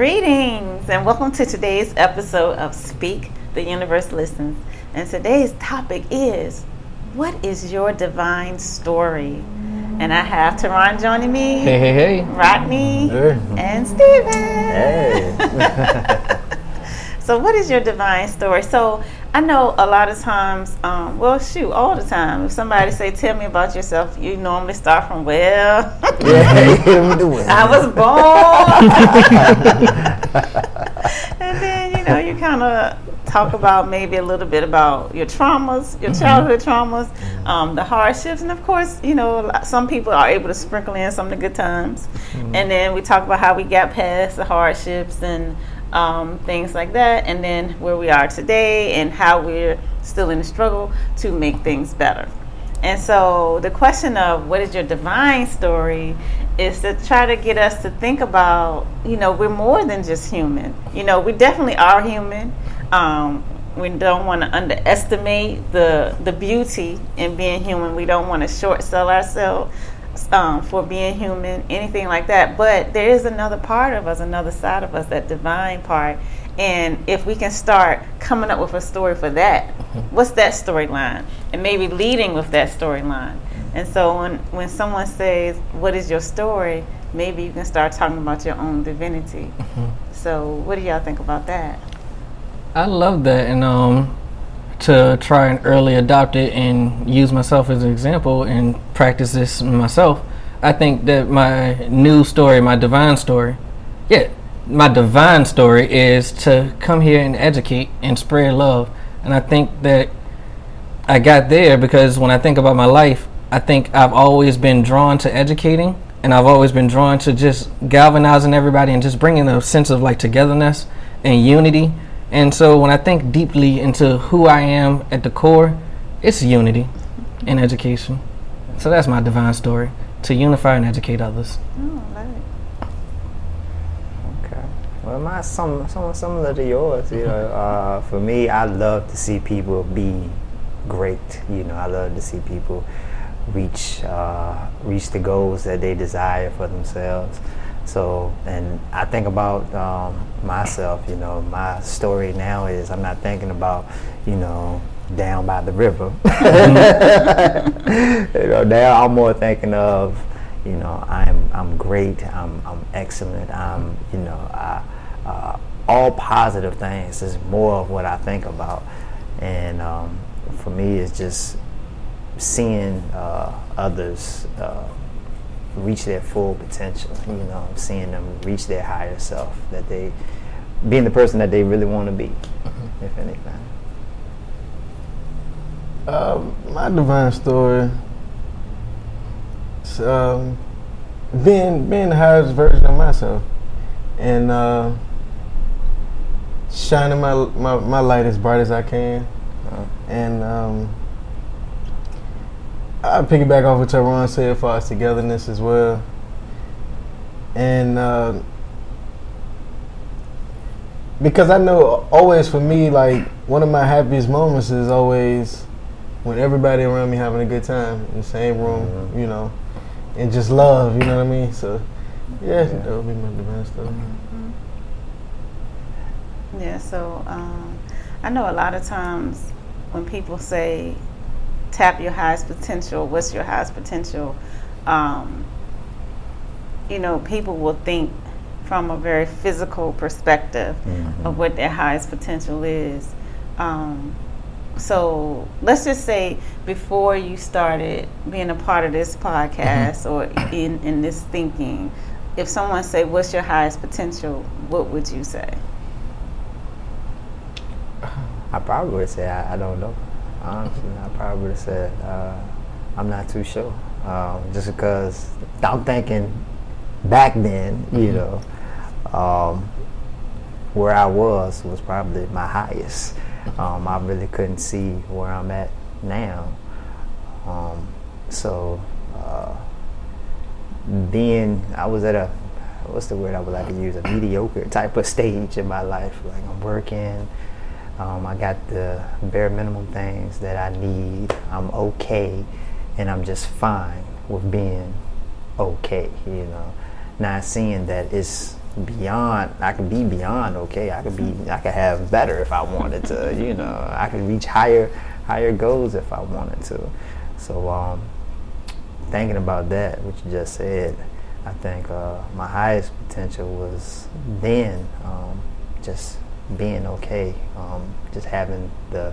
Greetings and welcome to today's episode of Speak, the Universe Listens. And today's topic is What is your divine story? And I have Teron joining me. Hey, hey, hey. Rodney Hey. and Steven. Hey. So, what is your divine story? So, I know a lot of times, um, well, shoot, all the time. If somebody say, "Tell me about yourself," you normally start from, "Well, yeah, him doing. I was born," and then you know you kind of talk about maybe a little bit about your traumas, your childhood traumas, um, the hardships, and of course, you know, some people are able to sprinkle in some of the good times, and then we talk about how we got past the hardships and um, things like that, and then where we are today and how we're still in the struggle to make things better. And so the question of what is your divine story is to try to get us to think about, you know, we're more than just human. You know, we definitely are human. Um, we don't want to underestimate the the beauty in being human. We don't want to short sell ourselves um, for being human, anything like that. But there is another part of us, another side of us, that divine part. And if we can start coming up with a story for that, what's that storyline? And maybe leading with that storyline. And so when, when someone says, What is your story? maybe you can start talking about your own divinity. So, what do y'all think about that? I love that, and um, to try and early adopt it and use myself as an example and practice this myself. I think that my new story, my divine story, yeah, my divine story is to come here and educate and spread love. And I think that I got there because when I think about my life, I think I've always been drawn to educating and I've always been drawn to just galvanizing everybody and just bringing a sense of like togetherness and unity. And so when I think deeply into who I am at the core, it's unity and education. So that's my divine story to unify and educate others. Oh. Okay. Well, my some some similar to yours. You know, uh, for me, I love to see people be great. You know, I love to see people reach uh, reach the goals that they desire for themselves. So, and I think about um, myself. You know, my story now is I'm not thinking about you know down by the river. you know, now I'm more thinking of you know I'm I'm great. I'm I'm excellent. I'm you know I, uh, all positive things is more of what I think about, and um, for me it's just seeing uh, others uh, reach their full potential. You know, seeing them reach their higher self. That they being the person that they really want to be, if anything. Um, my divine story. is, um, being being the highest version of myself, and uh, shining my, my my light as bright as I can, Uh, and um, I piggyback off what Teron said for far as togetherness as well, and uh, because I know always for me like one of my happiest moments is always when everybody around me having a good time in the same room, Mhm. you know, and just love, you know what I mean? So, yeah, that would be my divine story. Yeah, so um, I know a lot of times when people say tap your highest potential, what's your highest potential? Um, you know, people will think from a very physical perspective Mhm. of what their highest potential is. Um, so let's just say before you started being a part of this podcast or in, in this thinking, if someone say, "What's your highest potential?" What would you say? I probably would say I, I don't know. Honestly, I probably would have said uh, I'm not too sure. Um, just because I'm thinking back then, you know, um, where I was was probably my highest. Um, I really couldn't see where I'm at now. Um, so uh, being, I was at a what's the word I would like to use? A mediocre type of stage in my life. Like I'm working. Um, I got the bare minimum things that I need. I'm okay, and I'm just fine with being okay. You know, not seeing that it's beyond. I could be beyond okay. I could be. I could have better if I wanted to. You know, I could reach higher higher goals if I wanted to. So um, thinking about that, what you just said, I think uh, my highest potential was then um, just being okay, um, just having the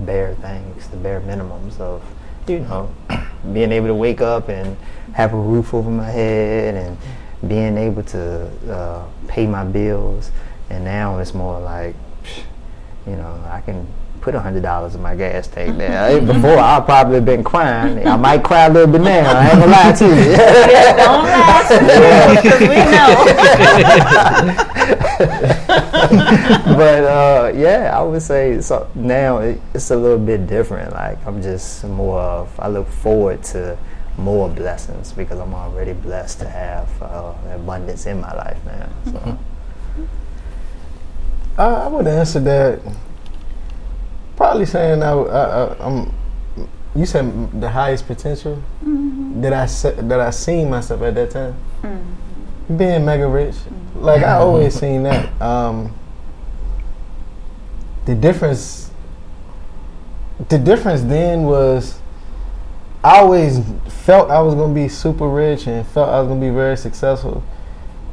bare things, the bare minimums of, you know, being able to wake up and have a roof over my head and being able to uh, pay my bills. And now it's more like, you know, I can put a hundred dollars in my gas tank now. Before I probably been crying. I might cry a little bit now. I ain't gonna lie to you. Yeah, don't lie because we know. but uh, yeah, I would say so. Now it, it's a little bit different. Like I'm just more of. I look forward to more blessings because I'm already blessed to have uh, abundance in my life now. So. I, I would answer that probably saying I, I, am You said the highest potential Mm-hmm. that I se- that I seen myself at that time. Mm-hmm. Being mega rich, like I always seen that. Um, the difference, the difference then was, I always felt I was gonna be super rich and felt I was gonna be very successful,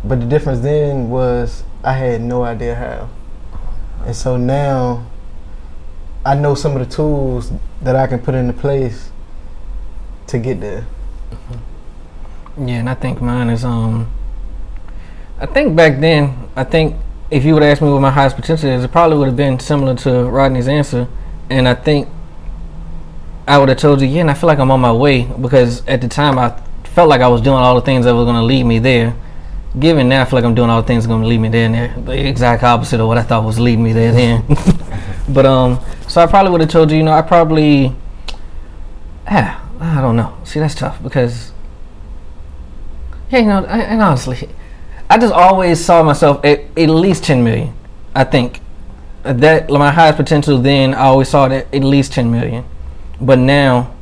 but the difference then was I had no idea how, and so now. I know some of the tools that I can put into place to get there. Yeah, and I think mine is um. I think back then, I think if you would ask me what my highest potential is, it probably would have been similar to Rodney's answer, and I think I would have told you, yeah, and I feel like I'm on my way because at the time I felt like I was doing all the things that were going to lead me there. Given now, I feel like I'm doing all the things that are going to lead me there, and the exact opposite of what I thought was leading me there then. but um, so I probably would have told you, you know, I probably, yeah, I don't know. See, that's tough because, yeah, you know, and honestly, I just always saw myself at at least ten million. I think that my highest potential then I always saw that at least ten million, but now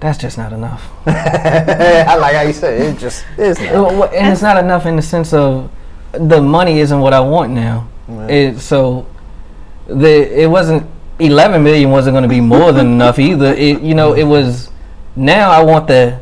that's just not enough. I like how you said it. Just it's not. And it's not enough in the sense of the money isn't what I want now. Right. It, so the it wasn't eleven million wasn't going to be more than enough either. It you know it was now I want the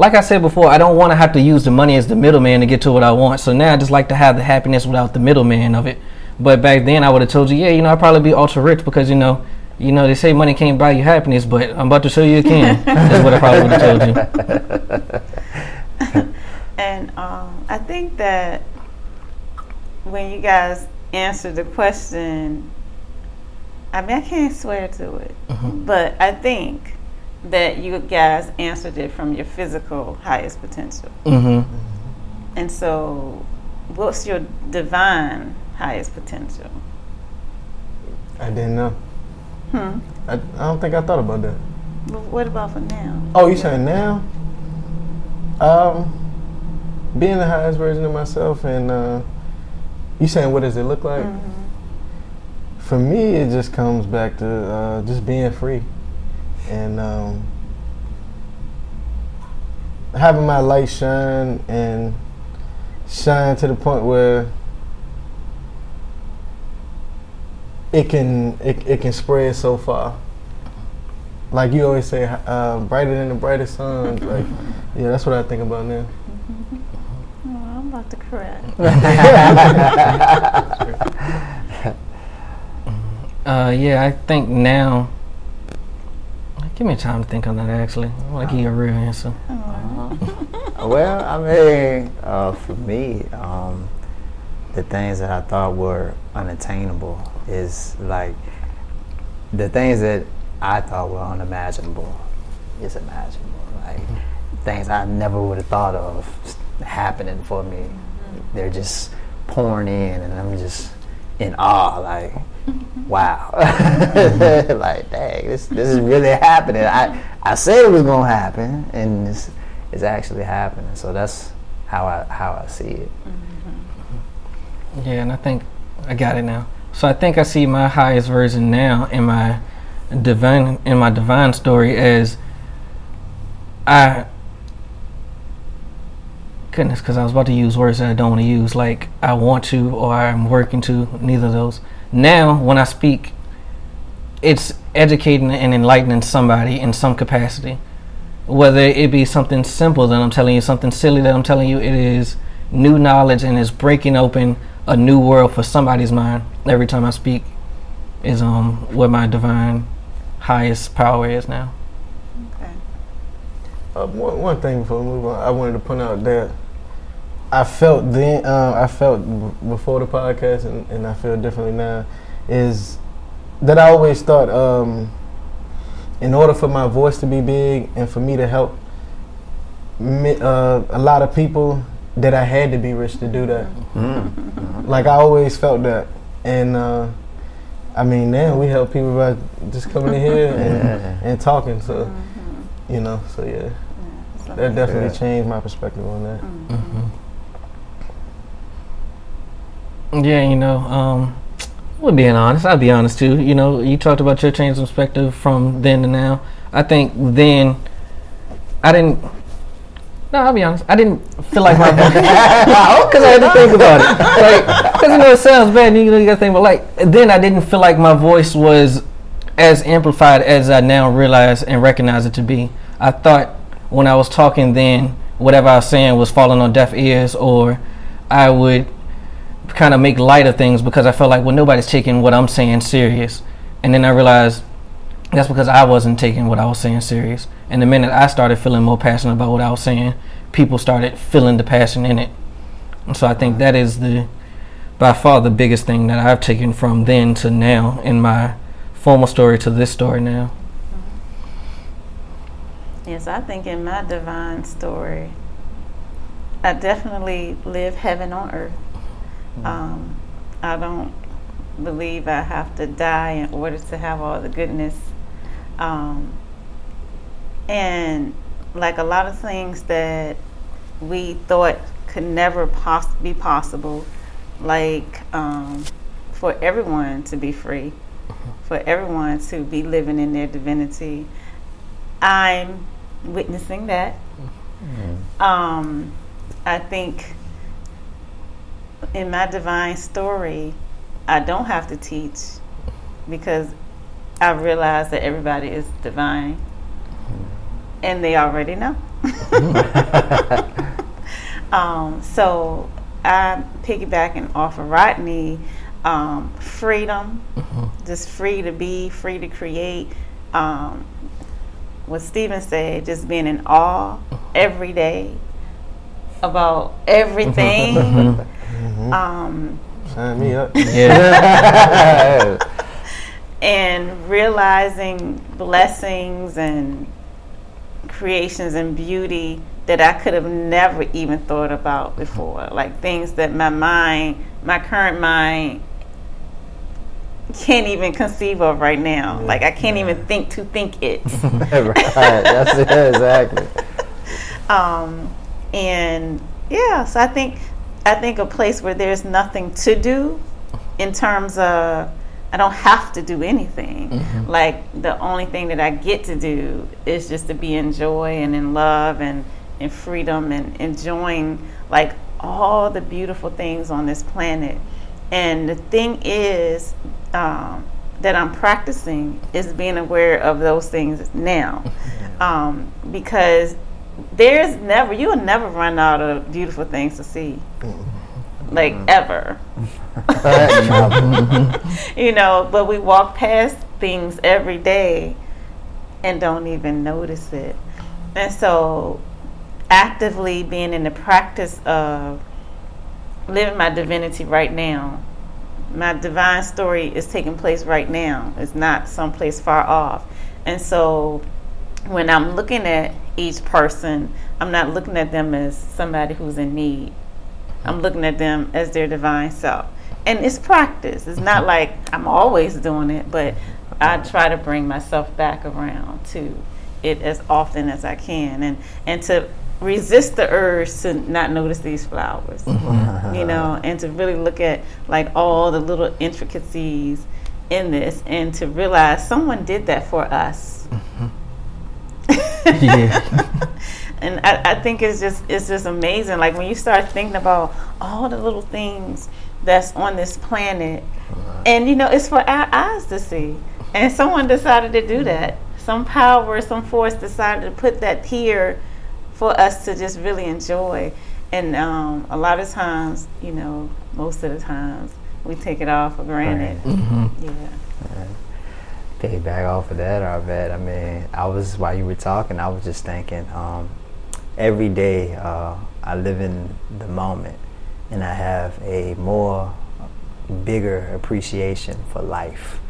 like I said before I don't want to have to use the money as the middleman to get to what I want. So now I just like to have the happiness without the middleman of it. But back then I would have told you yeah you know I'd probably be ultra rich because you know. You know, they say money can't buy you happiness, but I'm about to show you it can. That's what I probably would have told you. And um, I think that when you guys answered the question, I mean, I can't swear to it, but I think that you guys answered it from your physical highest potential. hmm And so, what's your divine highest potential? I didn't know. Hmm. I, I don't think I thought about that. But what about for now? Oh, you saying now? Um, being the highest version of myself, and uh, you saying what does it look like? Mhm. For me, it just comes back to uh, just being free, and um, having my light shine and shine to the point where it can it, it can spread so far. Like you always say, uh, brighter than the brightest sun. Like, yeah, that's what I think about now. Oh, I'm about to cry. Uh, yeah, I think now. Give me time to think on that. Actually, I want to give you a real answer. Well, I mean, uh, for me, um, the things that I thought were unattainable is like the things that I thought were unimaginable is imaginable. Like things I never would have thought of happening for me. They're just pouring in, and I'm just in awe. Like, wow, mm-hmm. like dang, this this is really happening. I I said it was gonna happen, and it's it's actually happening. So that's how I how I see it. Mm-hmm. Yeah, and I think I got it now. So I think I see my highest version now in my divine in my divine story as I goodness, because I was about to use words that I don't want to use, like I want to or I'm working to. Neither of those. Now, when I speak, it's educating and enlightening somebody in some capacity. Whether it be something simple that I'm telling you, something silly that I'm telling you, it is new knowledge and it's breaking open a new world for somebody's mind every time I speak. Is um where my divine highest power is now. Okay. Uh, one, one thing before we move on, I wanted to point out that I felt then, uh, I felt b- before the podcast, and, and I feel differently now, is that I always thought, um, in order for my voice to be big and for me to help mi- uh, a lot of people, that I had to be rich to do that. Mm. Like I always felt that, and uh, I mean now we help people by just coming in here and, Yeah. and talking. So Mm-hmm. you know, so yeah. So That definitely Yeah. changed my perspective on that. Mm-hmm. Yeah, you know, um, we're being honest. I'll be honest too. You know, you talked about your change in perspective from then to now. I think then I didn't. No, I'll be honest. I didn't feel like my because I had to think about it. Like, because you know it sounds bad. You know, you got to think, but like then I didn't feel like my voice was as amplified as I now realize and recognize it to be. I thought when I was talking then, whatever I was saying was falling on deaf ears, or I would kind of make light of things because I felt like well nobody's taking what I'm saying serious, and then I realized that's because I wasn't taking what I was saying serious. And the minute I started feeling more passionate about what I was saying, people started feeling the passion in it. And so I think that is the by far the biggest thing that I've taken from then to now in my formal story to this story now. Yes, I think in my divine story, I definitely live heaven on earth. Um, I don't believe I have to die in order to have all the goodness. Um, and like a lot of things that we thought could never poss- be possible, like um, for everyone to be free, for everyone to be living in their divinity. I'm witnessing that. Um, I think in my divine story, I don't have to teach because I realize that everybody is divine and they already know. um, so I'm piggybacking off of Rodney um, freedom, just free to be, free to create. Um, what Stephen said, just being in awe every day about everything. um, Sign me up. Yeah. and realizing blessings and creations and beauty that I could have never even thought about before. Like things that my mind, my current mind, can't even conceive of right now. Like I can't even think to think it. right. That's it. Exactly. um, and yeah, so I think I think a place where there's nothing to do in terms of I don't have to do anything. Like the only thing that I get to do is just to be in joy and in love and in freedom and enjoying like all the beautiful things on this planet. And the thing is um, that I'm practicing is being aware of those things now, um, because there's never you'll never run out of beautiful things to see, like mm-hmm. ever you know, but we walk past things every day and don't even notice it. And so, actively being in the practice of living my divinity right now, my divine story is taking place right now. It's not someplace far off. And so, when I'm looking at each person, I'm not looking at them as somebody who's in need. I'm looking at them as their divine self. And it's practice. It's not like I'm always doing it, but I try to bring myself back around to it as often as I can and and to resist the urge to not notice these flowers. You know, and to really look at like all the little intricacies in this and to realize someone did that for us. Mm-hmm. Yeah. and I, I think it's just it's just amazing. Like when you start thinking about all the little things that's on this planet, and you know it's for our eyes to see. And someone decided to do that. Some power, some force decided to put that here for us to just really enjoy. And um, a lot of times, you know, most of the times, we take it all for granted. Mm-hmm. Yeah. Piggyback off of that, I bet. I mean, I was while you were talking, I was just thinking. Um, every day, uh, I live in the moment, and I have a more bigger appreciation for life.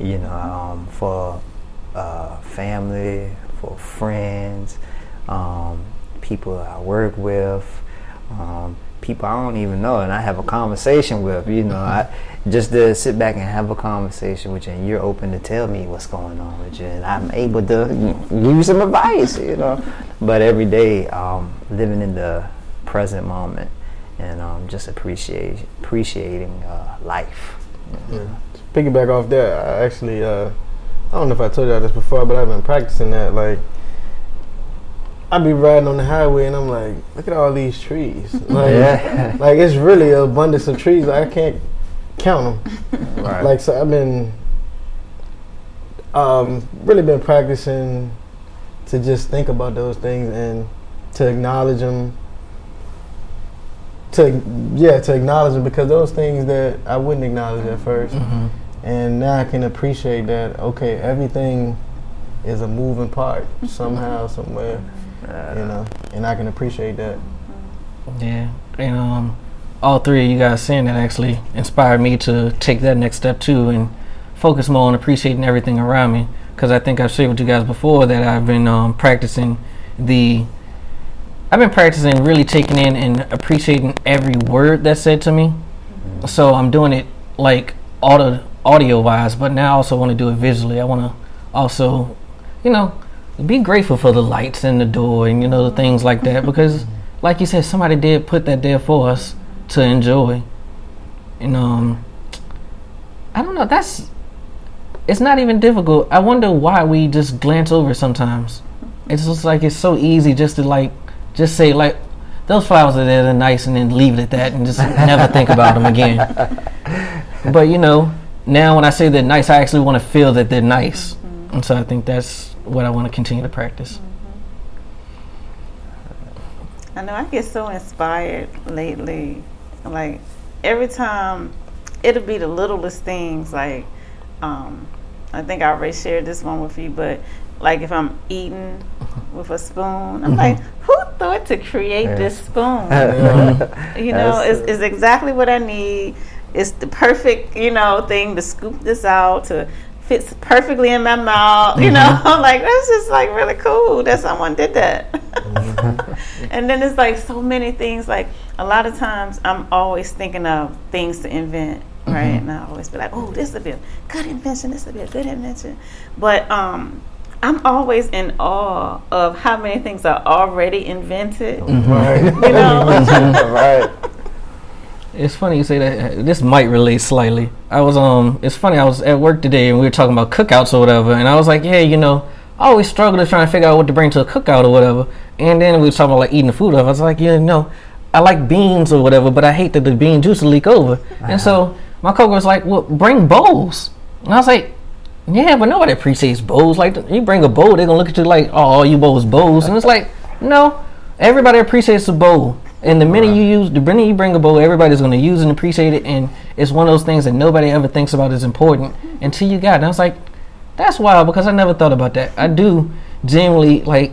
You know, um, for uh, family, for friends, um, people I work with, um, people I don't even know, and I have a conversation with. You know, I just to sit back and have a conversation with you, and you're open to tell me what's going on with you, and I'm able to give you some advice. You know, but every day, um, living in the present moment, and um, just appreciate appreciating uh, life. Yeah. To piggyback off that, I actually, uh, I don't know if I told y'all this before, but I've been practicing that. Like, I be riding on the highway and I'm like, look at all these trees. Like, Yeah. like it's really an abundance of trees. I can't count them. Right. Like, so I've been, um, really been practicing to just think about those things and to acknowledge them. To yeah, to acknowledge them because those things that I wouldn't acknowledge at 1st Mm-hmm. and now I can appreciate that. Okay, everything is a moving part somehow, somewhere, you know, and I can appreciate that. Yeah, and um, all three of you guys saying that actually inspired me to take that next step too and focus more on appreciating everything around me. Because I think I've shared with you guys before that I've been um, practicing the. I've been practicing really taking in and appreciating every word that's said to me. So I'm doing it like audio audio wise, but now I also want to do it visually. I want to also, you know, be grateful for the lights in the door and you know the things like that because like you said somebody did put that there for us to enjoy and um i don't know that's it's not even difficult. I wonder why we just glance over sometimes. It's just like it's so easy just to like just say like those flowers are there they're nice and then leave it at that and just never think about them again. But you know now when i say they're nice i actually want to feel that they're nice. And so i think that's what i want to continue to practice. I know I get so inspired lately. Like every time, it'll be the littlest things. Like, um, I think I already shared this one with you, but like if I'm eating with a spoon, I'm like, who thought to create Yeah. this spoon? Mm-hmm. you know, it's, it's exactly what I need. It's the perfect, you know, thing to scoop this out to fits perfectly in my mouth. You know, I'm mm-hmm. like that's just like really cool that someone did that. Mm-hmm. and then it's like so many things. Like a lot of times, I'm always thinking of things to invent, right? Mm-hmm. And I always be like, "Oh, this would be a good invention. This would be a good invention." But um, I'm always in awe of how many things are already invented. Right. You know. right. It's funny you say that. This might relate slightly. I was um. It's funny. I was at work today and we were talking about cookouts or whatever, and I was like, yeah, you know, I always struggle to try and figure out what to bring to a cookout or whatever. And then we were talking about like eating the food. Of. I was like, yeah, no, I like beans or whatever, but I hate that the bean juice will leak over. And so my coworker was like, well, bring bowls. And I was like. Yeah, but nobody appreciates bowls. Like you bring a bowl, they're gonna look at you like, "Oh, you bowls bowls," and it's like, no, everybody appreciates a bowl. And the minute you use, the minute you bring a bowl, everybody's gonna use and appreciate it. And it's one of those things that nobody ever thinks about as important until you got it. And I was like, that's wild because I never thought about that. I do genuinely like,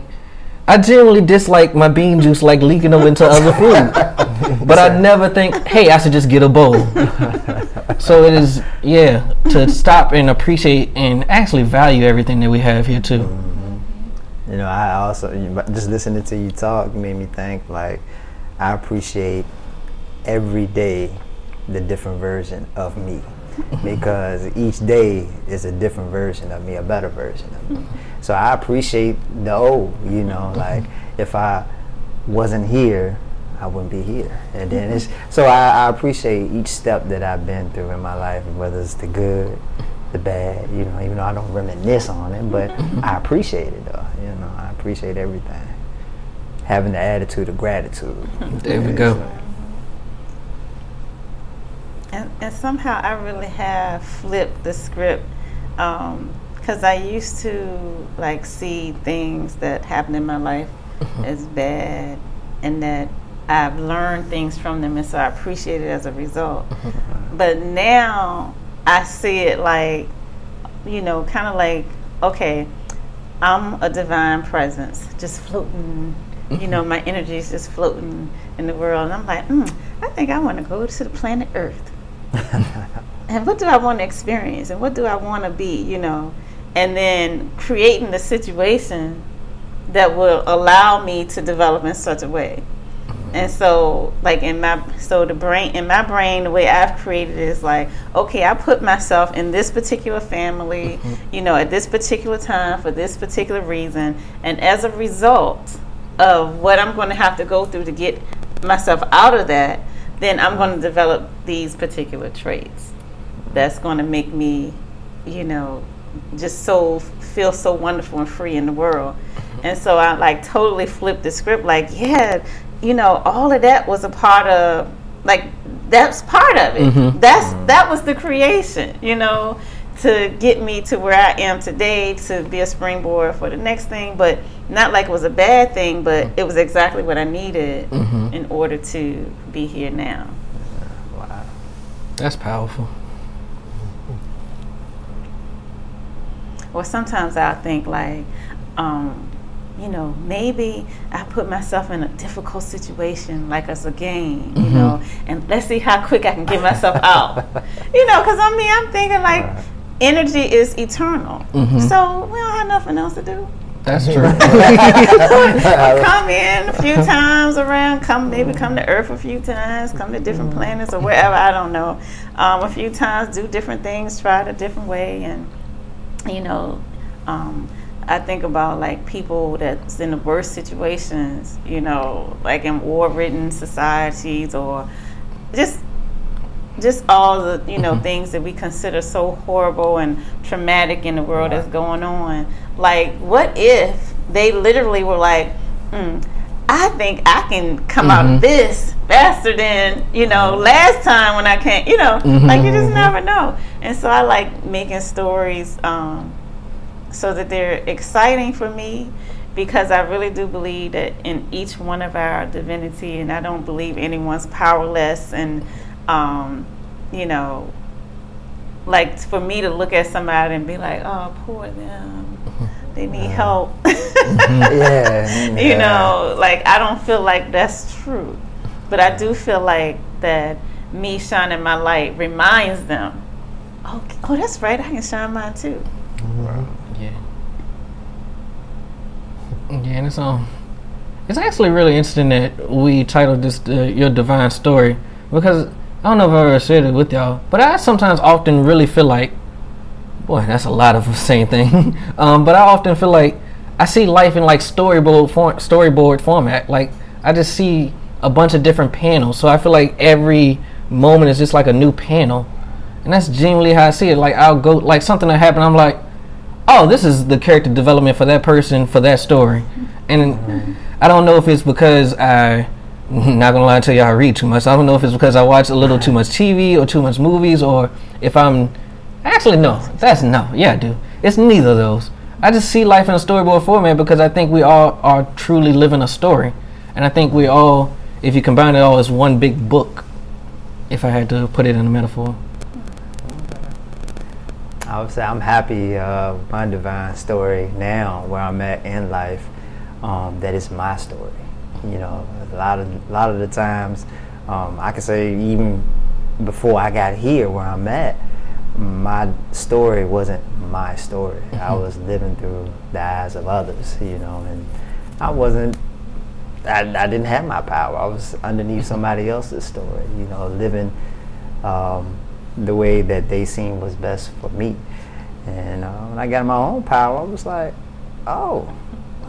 I genuinely dislike my bean juice like leaking over into other food. but I never think, hey, I should just get a bowl. so it is, yeah, to stop and appreciate and actually value everything that we have here too. Mm-hmm. You know, I also just listening to you talk made me think like I appreciate every day the different version of me because each day is a different version of me, a better version of me. So I appreciate the old, you know, like if I wasn't here, I wouldn't be here. And then it's so I, I appreciate each step that I've been through in my life, whether it's the good, the bad, you know, even though I don't reminisce on it, but I appreciate it though. You know, I appreciate everything. Having the attitude of gratitude. There we go. And, and somehow I really have flipped the script um, because I used to like see things that happen in my life uh-huh. as bad and that I've learned things from them and so I appreciate it as a result. Uh-huh. but now I see it like, you know, kind of like, okay, I'm a divine presence just floating. You know, my energy is just floating in the world. And I'm like, mm, I think I want to go to the planet Earth. And what do I want to experience? And what do I want to be, you know, and then creating the situation that will allow me to develop in such a way. And so, like in my so the brain in my brain, the way I've created it is like, okay, I put myself in this particular family, you know, at this particular time for this particular reason, and as a result of what I'm going to have to go through to get myself out of that, then I'm going to develop these particular traits. That's going to make me, you know, just so feel so wonderful and free in the world. And so I like totally flipped the script. Like, yeah, you know, all of that was a part of like that's part of it. Mhm. That's that was the creation, you know, to get me to where I am today to be a springboard for the next thing. But not like it was a bad thing, but it was exactly what I needed Mhm. in order to be here now. Wow. That's powerful. Or sometimes I'll think like, um, you know, maybe I put myself in a difficult situation, like as a game, you Mhm. know, and let's see how quick I can get myself out. you know, because I mean, I'm thinking like energy is eternal. Mhm. So we don't have nothing else to do. That's true. come in a few times around, come maybe come to Earth a few times, come to different planets or wherever, I don't know. Um, a few times, do different things, try it a different way. And, you know, um, I think about like people that's in the worst situations, you know, like in war ridden societies or just just all the you know Mhm. things that we consider so horrible and traumatic in the world that's going on like what if they literally were like mm, i think i can come out Mhm. of this faster than you know last time when i can't you know Mhm. like you just never know and so i like making stories um, so that they're exciting for me because I really do believe that in each one of our divinity, and I don't believe anyone's powerless. And, um, you know, like for me to look at somebody and be like, oh, poor them, they need help. Yeah, You know, like I don't feel like that's true. But I do feel like that me shining my light reminds them, oh, oh that's right, I can shine mine too. Yeah. Yeah, and it's um, it's actually really interesting that we titled this uh, "Your Divine Story" because I don't know if I ever said it with y'all, but I sometimes often really feel like, boy, that's a lot of the same thing. um, but I often feel like I see life in like storyboard storyboard format. Like I just see a bunch of different panels, so I feel like every moment is just like a new panel, and that's genuinely how I see it. Like I'll go like something that happened, I'm like oh, this is the character development for that person for that story. And I don't know if it's because I, not gonna lie to you, I read too much. I don't know if it's because I watch a little too much TV or too much movies, or if I'm actually no, that's no, yeah, I do. It's neither of those. I just see life in a storyboard format because I think we all are truly living a story, and I think we all, if you combine it all, is one big book. If I had to put it in a metaphor. I would say I'm happy uh, my divine story now, where I'm at in life. Um, that is my story. You know, a lot of a lot of the times, um, I can say even before I got here, where I'm at, my story wasn't my story. I was living through the eyes of others. You know, and I wasn't. I, I didn't have my power. I was underneath somebody else's story. You know, living. Um, the way that they seen was best for me. And uh, when I got my own power, I was like, oh,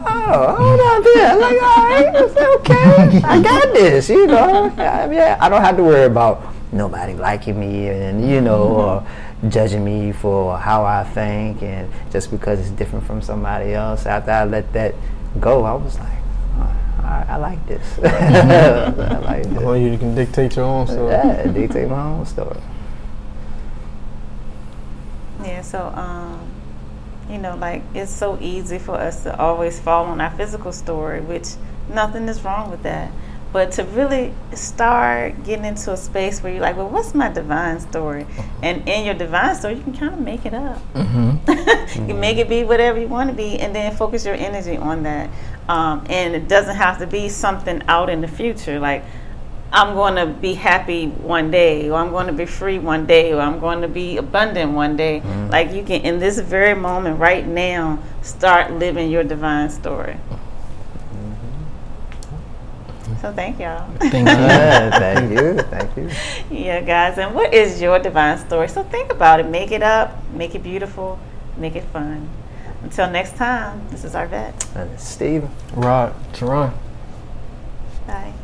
oh, hold on there. Like, all right, it's okay. I got this, you know. I, yeah, I don't have to worry about nobody liking me and, you know, or judging me for how I think. And just because it's different from somebody else, after I let that go, I was like, oh, I, I like this. I like this. Well, you can dictate your own story. Yeah, dictate my own story. Yeah, so um, you know, like it's so easy for us to always fall on our physical story, which nothing is wrong with that. But to really start getting into a space where you're like, well, what's my divine story? And in your divine story, you can kind of make it up. Mm-hmm. you can make it be whatever you want to be, and then focus your energy on that. Um, and it doesn't have to be something out in the future, like I'm going to be happy one day, or I'm going to be free one day, or I'm going to be abundant one day. Mm-hmm. Like you can, in this very moment, right now, start living your divine story. So thank y'all. Thank you. Yeah, thank you, thank you. yeah, guys. And what is your divine story? So think about it. Make it up. Make it beautiful. Make it fun. Until next time, this is Arvat. And Steve. Rod. Teron. Bye.